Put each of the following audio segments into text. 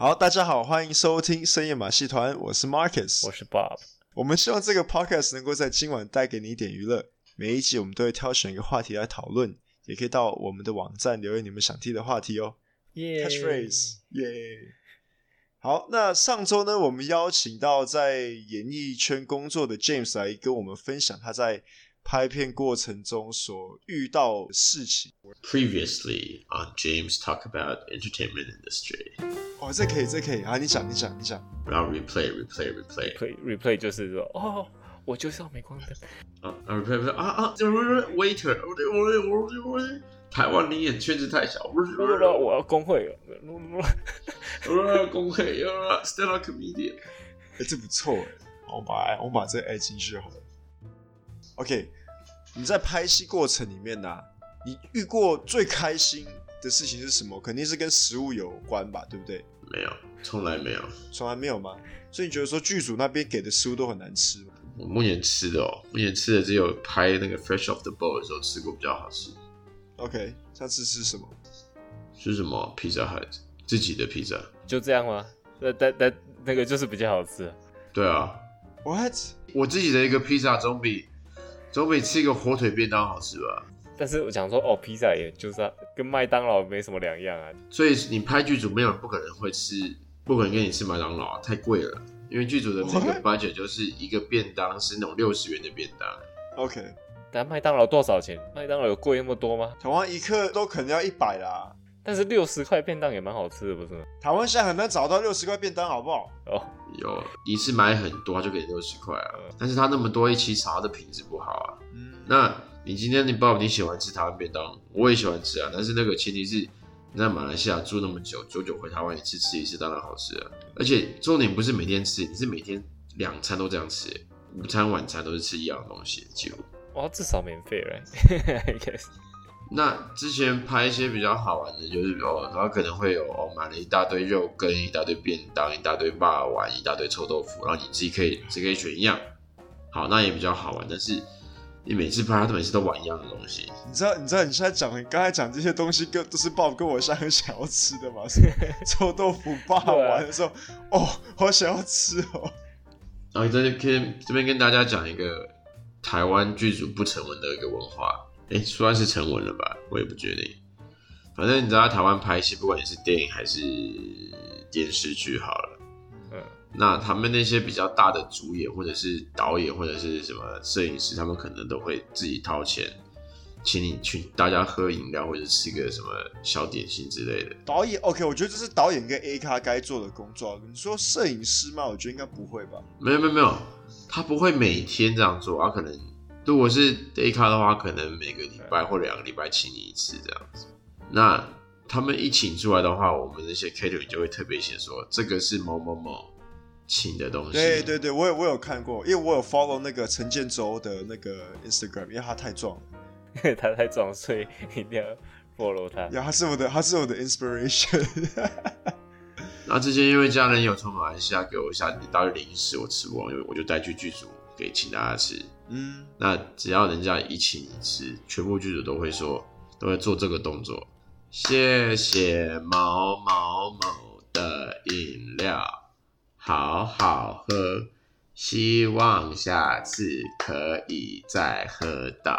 好，大家好，欢迎收听深夜马戏团，我是 Marcus，我是 Bob。我们希望这个 Podcast 能够在今晚带给你一点娱乐。每一集我们都会挑选一个话题来讨论，也可以到我们的网站留言你们想听的话题哦。耶 Catchphrase，耶。好，那上周呢，我们邀请到在演艺圈工作的 James 来跟我们分享他在拍片过程中所遇到的事情。Previously on James talk about entertainment industry。哦，这可以，这可以啊！你讲，你讲，你讲。然后 replay，replay，replay。可以 replay 就是说，哦，我就是要镁光灯。啊啊，replay，啊啊，waiter，我我我我，台湾你演圈子太小，我我我要工会了，我要工会要，stand up comedian。哎，这不错哎，我把我把这个爱进去好了。OK，你在拍戏过程里面呢、啊，你遇过最开心的事情是什么？肯定是跟食物有关吧，对不对？没有，从来没有，从来没有吗？所以你觉得说剧组那边给的食物都很难吃吗？我目前吃的哦，目前吃的只有拍那个 Fresh Off the Boat 的时候吃过比较好吃。OK，下次吃什么？吃什么？Pizza Hut 自己的披萨，就这样吗？那那那那个就是比较好吃。对啊。What？我自己的一个披萨总比。总比吃一个火腿便当好吃吧？但是我想说，哦，披萨也就是跟麦当劳没什么两样啊。所以你拍剧组，没有人不可能会吃，不可能跟你吃麦当劳啊，太贵了。因为剧组的那个 budget 就是一个便当是那种六十元的便当。OK，但麦当劳多少钱？麦当劳有贵那么多吗？台湾一克都可能要一百啦。但是六十块便当也蛮好吃的，不是吗？台湾现在很难找到六十块便当，好不好？哦，有一次买很多，他就给六十块啊。但是他那么多一起炒，它的品质不好啊。嗯，那你今天你报你喜欢吃台湾便当，我也喜欢吃啊。但是那个前提是你在马来西亚住那么久，久久回台湾一次吃一次，当然好吃啊。而且重点不是每天吃，你是每天两餐都这样吃，午餐晚餐都是吃一样的东西，几乎。哇，至少免费了。那之前拍一些比较好玩的，就是哦，然后可能会有哦，买了一大堆肉羹，一大堆便当，一大堆霸丸，一大堆臭豆腐，然后你自己可以只可以选一样，好，那也比较好玩。但是你每次拍，他都每次都玩一样的东西。你知道，你知道你现在讲，你刚才讲这些东西，跟都是 Bob 跟我现在很想要吃的吗？臭豆腐、霸丸的时候，啊、哦，好想要吃哦。然后这边跟这边跟大家讲一个台湾剧组不成文的一个文化。哎，算是成文了吧？我也不确定。反正你知道，台湾拍戏，不管你是电影还是电视剧，好了，嗯，那他们那些比较大的主演，或者是导演，或者是什么摄影师，他们可能都会自己掏钱，请你去大家喝饮料，或者吃个什么小点心之类的。导演，OK，我觉得这是导演跟 A 咖该做的工作。你说摄影师吗？我觉得应该不会吧？没有，没有，没有，他不会每天这样做，他可能。如果是 A 咖的话，可能每个礼拜或两个礼拜请你一次这样子。那他们一请出来的话，我们那些 catering 就会特别写说，这个是某某某请的东西。对对对，我有我有看过，因为我有 follow 那个陈建州的那个 Instagram，因为他太壮了，他太壮，所以一定要 follow 他。呀，他是我的，他是我的 inspiration。那之前因为家人有从马来西亚给我一下一大堆零食，我吃不完，因为我就带去剧组给请大家吃。嗯，那只要人家一请你吃，全部剧组都会说，都会做这个动作。谢谢某某某的饮料，好好喝，希望下次可以再喝到。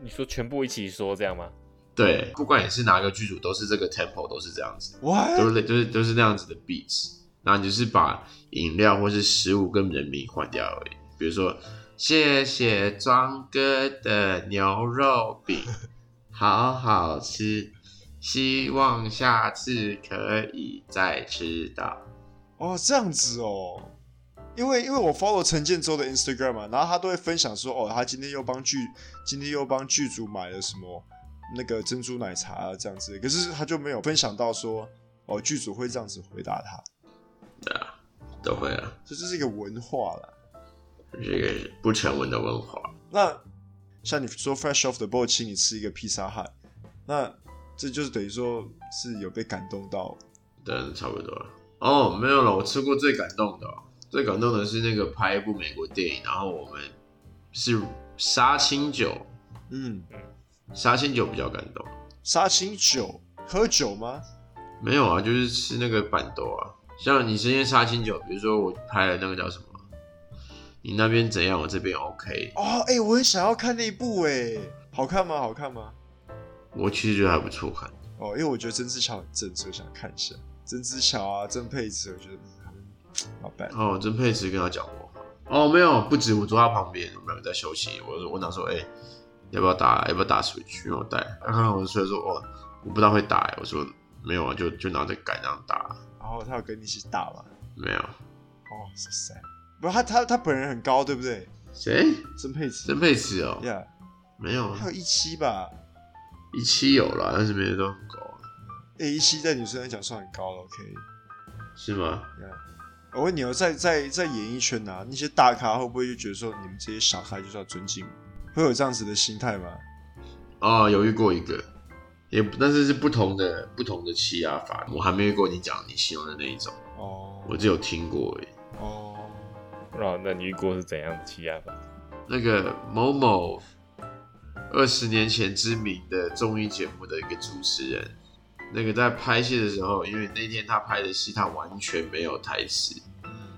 你说全部一起说这样吗？对，不管你是哪个剧组，都是这个 tempo，都是这样子。What? 都是都是都是那样子的 beats。那你就是把饮料或是食物跟人名换掉而已，比如说。谢谢庄哥的牛肉饼，好好吃，希望下次可以再吃到。哦，这样子哦，因为因为我 follow 陈建州的 Instagram 嘛，然后他都会分享说，哦，他今天又帮剧，今天又帮剧组买了什么那个珍珠奶茶啊，这样子。可是他就没有分享到说，哦，剧组会这样子回答他。对啊，都会啊，这就是一个文化了。这个不成文的文化。那像你说 fresh off the boat，请你吃一个披萨汉，那这就是等于说是有被感动到。对，差不多了。哦，没有了，我吃过最感动的，最感动的是那个拍一部美国电影，然后我们是杀青酒。嗯嗯，杀青酒比较感动。杀青酒喝酒吗？没有啊，就是吃那个板豆啊。像你今天杀青酒，比如说我拍了那个叫什么？你那边怎样？我这边 OK。哦，哎、欸，我很想要看那一部，哎，好看吗？好看吗？我其实觉得还不错看。哦，因为我觉得曾志乔很正，所以想看一下曾志乔啊，曾沛慈，我觉得他们好棒。哦，曾沛慈跟他讲过。哦，没有，不止，我坐他旁边，我们两个在休息。我说，我想说，哎、欸，要不要打？要不要打 Switch？因为我带。然后我就说，哦，我不知道会打。我说没有啊，就就拿着杆这样打。然后他有跟你一起打吗？没有。哦，so sad。不是他，他他本人很高，对不对？谁？曾沛慈。曾沛慈哦。Yeah。没有。还有一七吧。一七有了，但是别人都很高。哎，一七在女生来讲算很高了，OK？是吗？Yeah。我问你哦，在在在演艺圈啊，那些大咖会不会就觉得说，你们这些小孩就是要尊敬，会有这样子的心态吗？哦，有遇过一个，也但是是不同的不同的欺压法，我还没遇过你讲你形容的那一种。哦。我只有听过哎。哦。那那你遇过是怎样的欺压法？那个某某。二十年前知名的综艺节目的一个主持人，那个在拍戏的时候，因为那天他拍的戏他完全没有台词，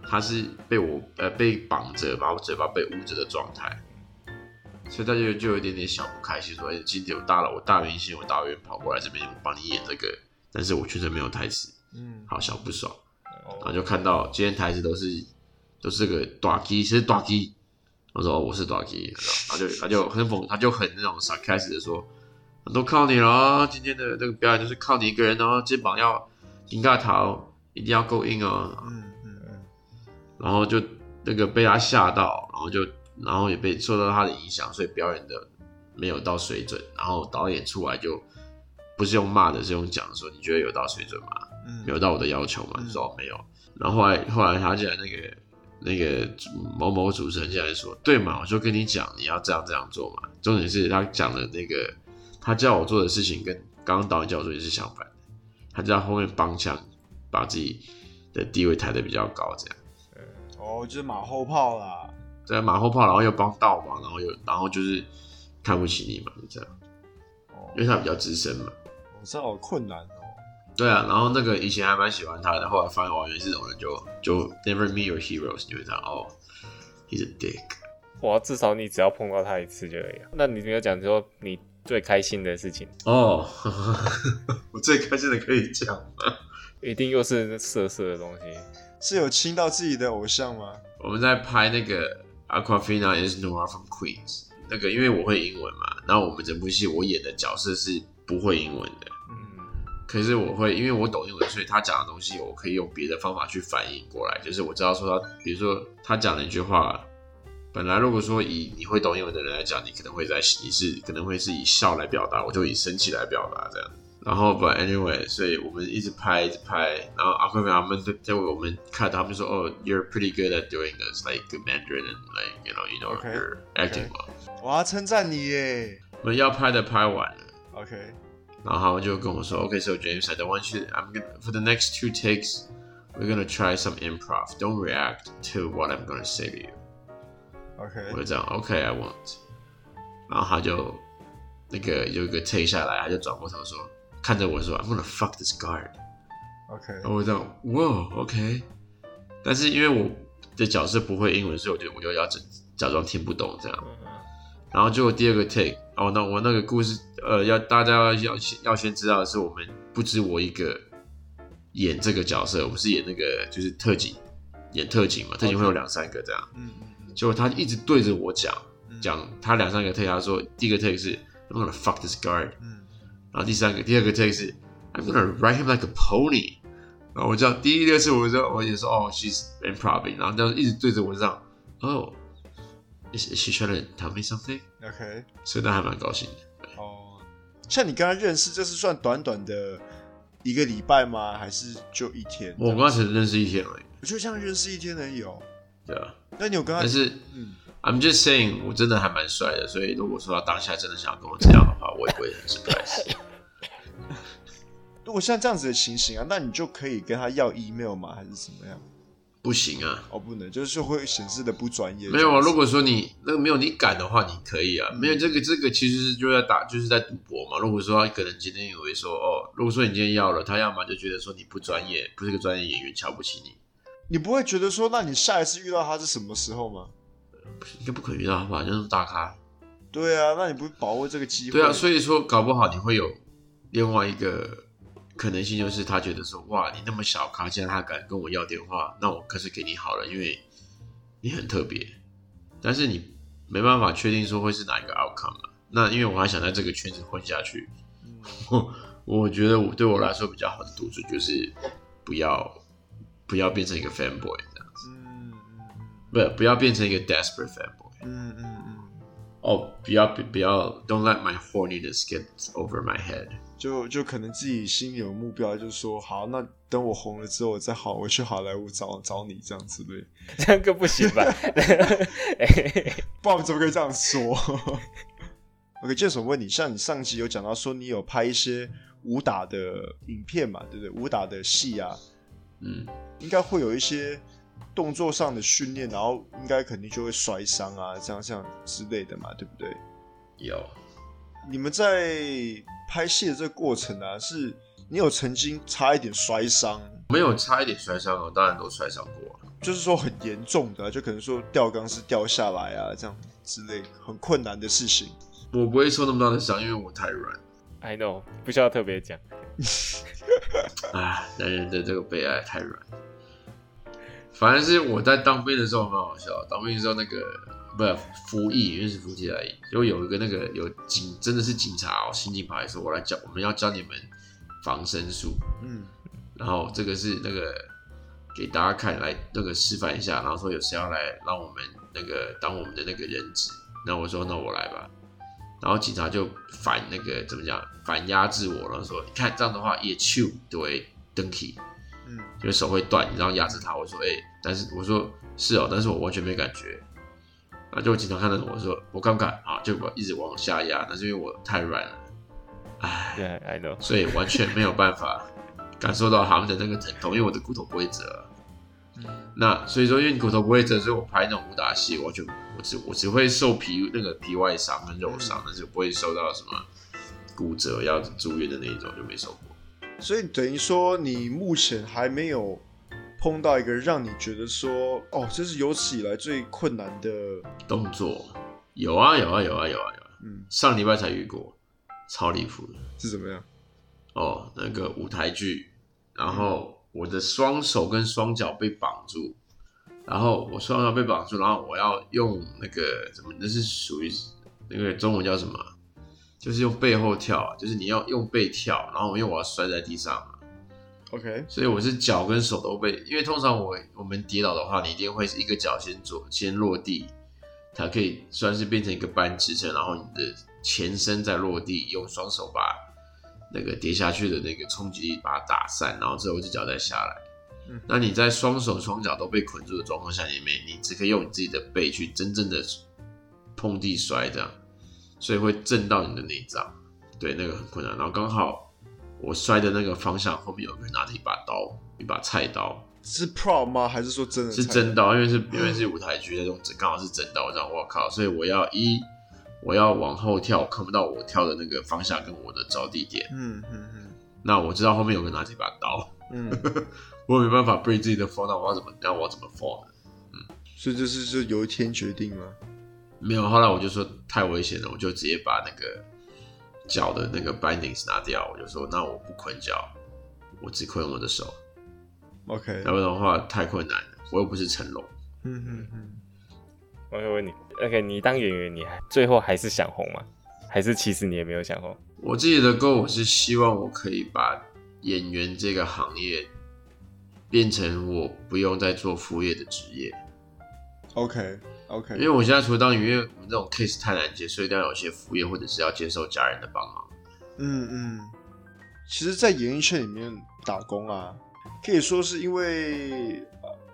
他是被我呃被绑着，把我嘴巴被捂着的状态，所以他就就有一点点小不开心，说：“哎，今天我大了，我大明星，我大老远跑过来这边帮你演这个，但是我确实没有台词，嗯，好小不爽。”然后就看到今天台词都是都是个短鸡，其实大鸡。我说我是短剧，然后他就他就很讽，他就很那种 sarcastic 的说，都靠你了，今天的这个表演就是靠你一个人哦，肩膀要顶个头，一定要够硬哦。嗯嗯嗯。然后就那个被他吓到，然后就然后也被受到他的影响，所以表演的没有到水准。然后导演出来就不是用骂的，是用讲说你觉得有到水准吗？嗯。有到我的要求吗？就说没有。然后后来后来他竟然那个。那个某某主持人进来说：“对嘛，我就跟你讲，你要这样这样做嘛。重点是他讲的那个，他叫我做的事情跟刚刚导演叫我做也是相反的。他就在后面帮腔，把自己的地位抬得比较高，这样。哦，就是马后炮啦。对，马后炮，然后又帮倒忙，然后又然后就是看不起你嘛，就这样。哦，因为他比较资深嘛。哦，这好困难。”对啊，然后那个以前还蛮喜欢他的，后来发现哇，原来这种人就就 never meet your heroes，你会这样哦，he's a dick。哇，至少你只要碰到他一次就可以了。那你没有讲说你最开心的事情哦？我最开心的可以讲吗？一定又是色色的东西？是有亲到自己的偶像吗？我们在拍那个 Awkwafina is Nora from Queens，那个因为我会英文嘛，然后我们整部戏我演的角色是不会英文的。可是我会，因为我懂英文，所以他讲的东西我可以用别的方法去反应过来。就是我知道说他，比如说他讲了一句话，本来如果说以你会懂英文的人来讲，你可能会在你是可能会是以笑来表达，我就以生气来表达这样。然后，but anyway，所以我们一直拍一直拍，然后阿坤他们在在为我们看，他们说哦，you're pretty good at doing this like Mandarin and like you know you know okay, you're acting well。我要称赞你耶！我们要拍的拍完了，OK。然后他们就跟我说：“Okay, so James, I don't want you. I'm gonna for the next two takes, we're gonna try some improv. Don't react to what I'm gonna say to you.” OK，我就这样：“Okay, I won't.” 然后他就那个有一个 take 下来，他就转过头说，看着我说：“I'm gonna fuck this guard.” OK，然后我这样：“哇，OK。”但是因为我的角色不会英文，所以我就我就要假假装听不懂这样。 然后就第二个 take，哦，那我那个故事，呃，要大家要要先要先知道的是，我们不止我一个演这个角色，我们是演那个就是特警，演特警嘛，特警会有两三个这样。嗯嗯。结果他一直对着我讲，讲他两三个 take，他说第一个 take 是 I'm gonna fuck this guard，嗯，然后第三个第二个 take 是 I'm gonna ride him like a pony，然后我知道第一个是我说我也说哦，she's improving，然后就一直对着我这样，哦。Is she trying to tell me something? OK，所以他还蛮高兴的。哦，像你跟他认识，这是算短短的一个礼拜吗？还是就一天？我刚才认识一天而已。我就这样认识一天而已哦。对啊。那你有跟他？但是，嗯，I'm just saying，我真的还蛮帅的。所以如果说他当下真的想要跟我这样的话，我也不会很 surprise。如果像这样子的情形啊，那你就可以跟他要 email 吗？还是怎么样？不行啊，哦，不能，就是会显示的不专业。没有啊，如果说你那个没有你敢的话，你可以啊。没有这个，这个其实是就在打，就是在赌博嘛。如果说他可能今天以为说，哦，如果说你今天要了，他要么就觉得说你不专业，不是个专业演员，瞧不起你。你不会觉得说，那你下一次遇到他是什么时候吗？应该不可能遇到他吧？就那么大咖。对啊，那你不把握这个机会？对啊，所以说搞不好你会有另外一个。可能性就是他觉得说，哇，你那么小咖，既然他敢跟我要电话，那我可是给你好了，因为你很特别。但是你没办法确定说会是哪一个 outcome 啊。那因为我还想在这个圈子混下去，我我觉得我对我来说比较好的赌注就是不要不要变成一个 fanboy 这样子，嗯嗯，不不要变成一个 desperate fanboy，嗯嗯嗯，哦，不要不要，don't let my horniness get over my head。就就可能自己心里有目标，就是说好，那等我红了之后，我再好，我去好莱坞找找你这样子，对？这样更不行吧？不然怎么可以这样说？OK，接着我问你，像你上集有讲到说你有拍一些武打的影片嘛，对不对？武打的戏啊，嗯，应该会有一些动作上的训练，然后应该肯定就会摔伤啊，这样这样之类的嘛，对不对？有，你们在。拍戏的这个过程啊，是你有曾经差一点摔伤？没有差一点摔伤，啊当然都摔伤过。就是说很严重的，就可能说吊钢丝掉下来啊，这样之类很困难的事情。我不会受那么大的伤，因为我太软。I know，不需要特别讲。哎，男人的这个悲哀太软。反正是我在当兵的时候很好笑，当兵的时候那个。不是服役，因为是服役而已。就有一个那个有警，真的是警察哦，新进跑来说，我来教，我们要教你们防身术。嗯，然后这个是那个给大家看，来那个示范一下，然后说有谁要来让我们那个当我们的那个人质？那我说那我来吧。然后警察就反那个怎么讲，反压制我，然后说你看这样的话也去对登起，嗯，就是手会断，你知道压制他。我说哎、欸，但是我说是哦，但是我完全没感觉。啊！就我经常看到我说我敢不敢啊？就我一直往下压，那是因为我太软了，哎，对，I know，所以完全没有办法感受到他们的那个疼痛，因为我的骨头不会折。嗯，那所以说，因为你骨头不会折，所以我拍那种武打戏，我就我只我只会受皮那个皮外伤跟肉伤，但是不会受到什么骨折要住院的那一种，就没受过。所以等于说，你目前还没有。碰到一个让你觉得说，哦，这是有史以来最困难的动作，有啊有啊有啊有啊有啊，嗯，上礼拜才遇过，超离谱的，是怎么样？哦，那个舞台剧，然后我的双手跟双脚被绑住，然后我双脚被绑住，然后我要用那个什么，那是属于那个中文叫什么？就是用背后跳，就是你要用背跳，然后因为我要摔在地上。OK，所以我是脚跟手都被，因为通常我我们跌倒的话，你一定会是一个脚先左先落地，它可以算是变成一个扳支撑，然后你的前身再落地，用双手把那个跌下去的那个冲击力把它打散，然后之后一只脚再下来。嗯，那你在双手双脚都被捆住的状况下，里面你只可以用你自己的背去真正的碰地摔这样，所以会震到你的内脏，对，那个很困难。然后刚好。我摔的那个方向后面有个人拿着一把刀，一把菜刀，是 prop 吗？还是说真的？是真刀，因为是因为是舞台剧那种，刚好是真刀，这样我靠！所以我要一，我要往后跳，看不到我跳的那个方向跟我的着地点。嗯嗯嗯。那我知道后面有个人拿着一把刀，嗯，我没办法 break 自己的 fall，那我要怎么？那我要怎么 fall 呢？嗯，所以这是就由天决定吗？没有，后来我就说太危险了，我就直接把那个。脚的那个 bindings 拿掉，我就说那我不捆脚，我只捆我的手。OK，要不然的话太困难了，我又不是成龙。嗯嗯嗯。我会问你，OK，你当演员，你还最后还是想红吗？还是其实你也没有想红？我自己的 goal 我是希望我可以把演员这个行业变成我不用再做副业的职业。OK。OK，因为我现在除了当演员，我们这种 case 太难接，所以一定要有些副业，或者是要接受家人的帮忙。嗯嗯，其实，在演艺圈里面打工啊，可以说是因为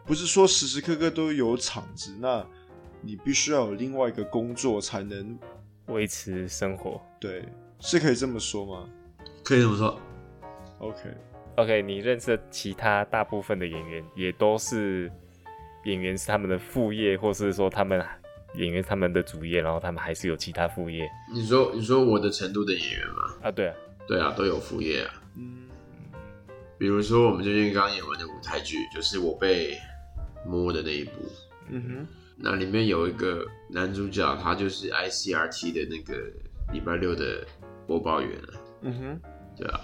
不是说时时刻刻都有场子，那你必须要有另外一个工作才能维持生活。对，是可以这么说吗？可以这么说。OK OK，你认识的其他大部分的演员也都是演员是他们的副业，或是说他们演员他们的主业，然后他们还是有其他副业？你说你说我的成都的演员吗？啊，对啊，对啊，都有副业啊。嗯，比如说我们最近刚演完的舞台剧，就是我被摸的那一部。嗯哼，那里面有一个男主角，他就是 ICRT 的那个礼拜六的播报员啊。嗯哼，对啊，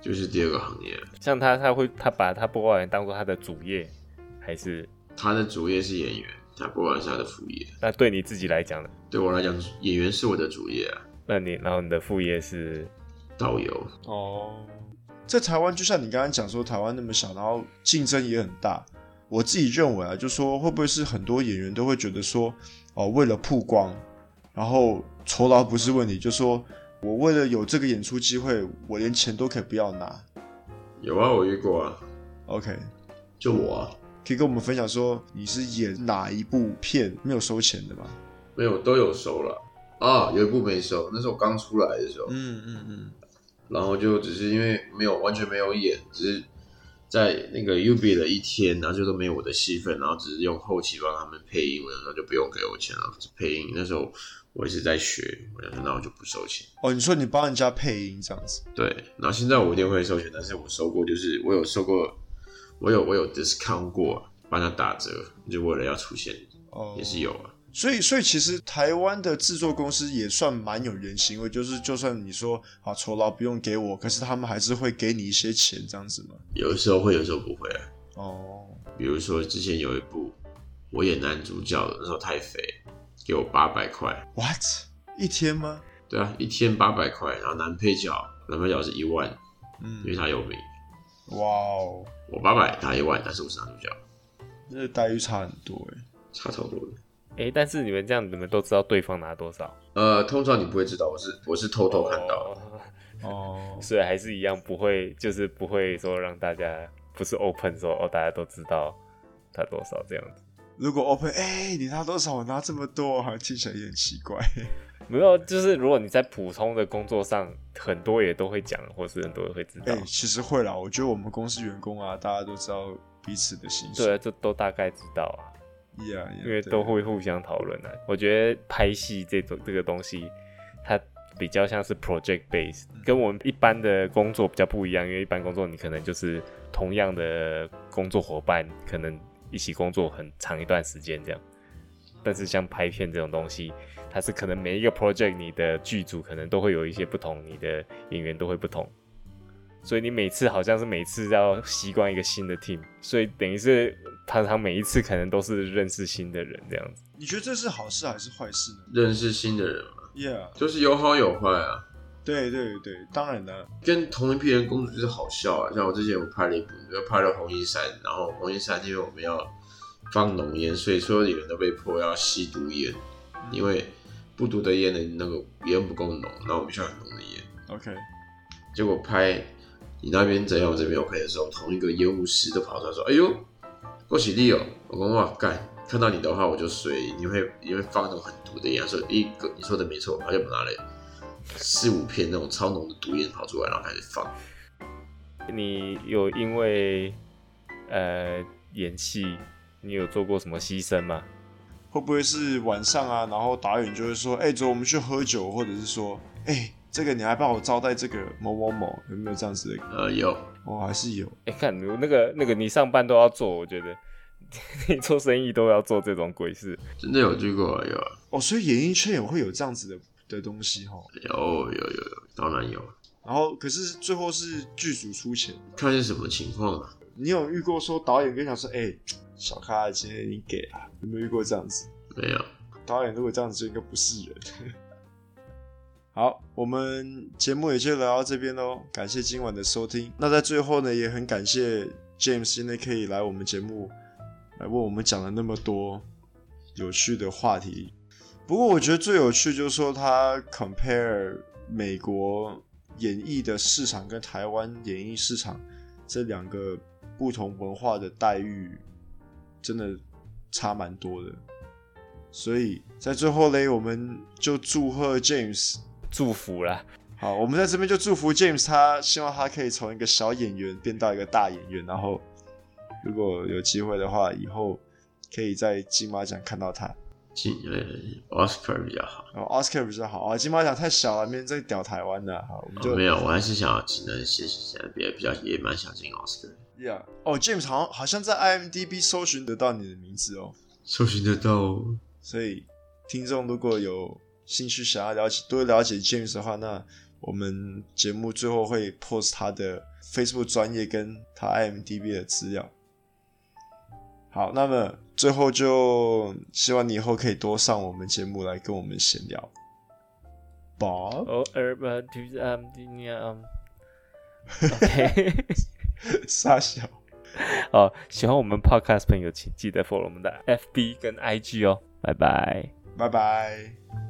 就是第二个行业。像他，他会他把他播报员当做他的主业，还是他的主业是演员，他播报员是他的副业。那对你自己来讲呢？对我来讲，演员是我的主业啊。那你然后你的副业是导游哦。在台湾，就像你刚刚讲说，台湾那么小，然后竞争也很大。我自己认为啊，就说会不会是很多演员都会觉得说，哦，为了曝光，然后酬劳不是问题，就说我为了有这个演出机会，我连钱都可以不要拿。有啊，我遇过啊。OK，就我啊，可以跟我们分享说你是演哪一部片没有收钱的吗？没有，都有收了啊，有一部没收，那是我刚出来的时候。嗯嗯嗯。然后就只是因为没有完全没有演，只是。在那个 UB 的一天，然后就都没有我的戏份，然后只是用后期帮他们配音，然后就不用给我钱了。配音那时候我一直在学，我想说那我就不收钱。哦，你说你帮人家配音这样子？对，然后现在我一定会收钱，但是我收过，就是我有收过，我有我有 discount 过，帮他打折，就为了要出现，哦，也是有啊。所以，所以其实台湾的制作公司也算蛮有人情味，就是就算你说啊酬劳不用给我，可是他们还是会给你一些钱这样子吗？有的时候会，有时候不会啊。哦，比如说之前有一部我演男主角的，那时候太肥，给我八百块。What？一天吗？对啊，一天八百块，然后男配角，男配角是一万，嗯，因为他有名。哇哦，我八百，打一万，但是我是男主角，那待遇差很多哎，差超多的。哎、欸，但是你们这样，你们都知道对方拿多少？呃，通常你不会知道，我是我是偷偷看到哦，所以还是一样，不会就是不会说让大家不是 open 说哦，大家都知道他多少这样子。如果 open，哎、欸，你拿多少？我拿这么多，好像听起来有点奇怪。没有，就是如果你在普通的工作上，很多也都会讲，或是很多人会知道。哎、欸，其实会啦，我觉得我们公司员工啊，大家都知道彼此的薪水，对，这都大概知道啊。Yeah, yeah, 因为都会互相讨论的。我觉得拍戏这种这个东西，它比较像是 project base，跟我们一般的工作比较不一样。因为一般工作你可能就是同样的工作伙伴，可能一起工作很长一段时间这样。但是像拍片这种东西，它是可能每一个 project 你的剧组可能都会有一些不同，你的演员都会不同。所以你每次好像是每次要习惯一个新的 team，所以等于是常常每一次可能都是认识新的人这样子。你觉得这是好事还是坏事呢？认识新的人嘛，Yeah，就是有好有坏啊。对对对，当然的。跟同一批人工作就是好笑啊，像我之前我拍了一部，就拍了红衣山，然后红衣山因为我们要放浓烟，所以所有演员都被迫要吸毒烟，嗯、因为不毒的烟的那个烟不够浓，那我们需要很浓的烟。OK，结果拍。你那边怎样？我这边 OK 的时候，同一个烟雾师都跑出来说：“哎呦，郭喜利哦！”我说：“哇，干！看到你的话，我就随你会你会放那种很毒的烟，说一个你说的没错，他就拿了四五片那种超浓的毒烟跑出来，然后开始放。”你有因为呃演戏，你有做过什么牺牲吗？会不会是晚上啊？然后导演就会说：“哎、欸，走，我们去喝酒。”或者是说：“哎、欸。”这个你还帮我招待这个某某某，有没有这样子的？呃，有，哦，还是有。哎、欸，看那个那个，你上班都要做，我觉得 你做生意都要做这种鬼事，真的有遇过，有啊。哦，所以演艺圈也会有这样子的的东西哈？有有有有，当然有。然后可是最后是剧组出钱，看是什么情况啊？你有遇过说导演跟你讲说，哎、欸，小咖今天你给啊？有没有遇过这样子？没有。导演如果这样子就应该不是人。好，我们节目也就聊到这边喽。感谢今晚的收听。那在最后呢，也很感谢 James 今天可以来我们节目，来为我们讲了那么多有趣的话题。不过我觉得最有趣就是说，他 compare 美国演艺的市场跟台湾演艺市场这两个不同文化的待遇，真的差蛮多的。所以在最后嘞，我们就祝贺 James。祝福啦，好，我们在这边就祝福 James，他希望他可以从一个小演员变到一个大演员，然后如果有机会的话，以后可以在金马奖看到他。金呃，Oscar 比较好。哦，Oscar 比较好啊，金马奖太小了，没人在屌台湾的。好，我们就、哦、没有，我还是想要请人谢谢别比较也蛮想进 Oscar。Yeah，哦，James 好像好像在 IMDB 搜寻得到你的名字哦，搜寻得到、哦。所以听众如果有兴趣想要了解多了解 James 的话，那我们节目最后会 post 他的 Facebook 专业跟他 IMDB 的资料。好，那么最后就希望你以后可以多上我们节目来跟我们闲聊。Bob，哦，二八 two 三零 OK，傻笑。好，喜欢我们 Podcast 朋友，请记得 follow 我们的 FB 跟 IG 哦。拜拜，拜拜。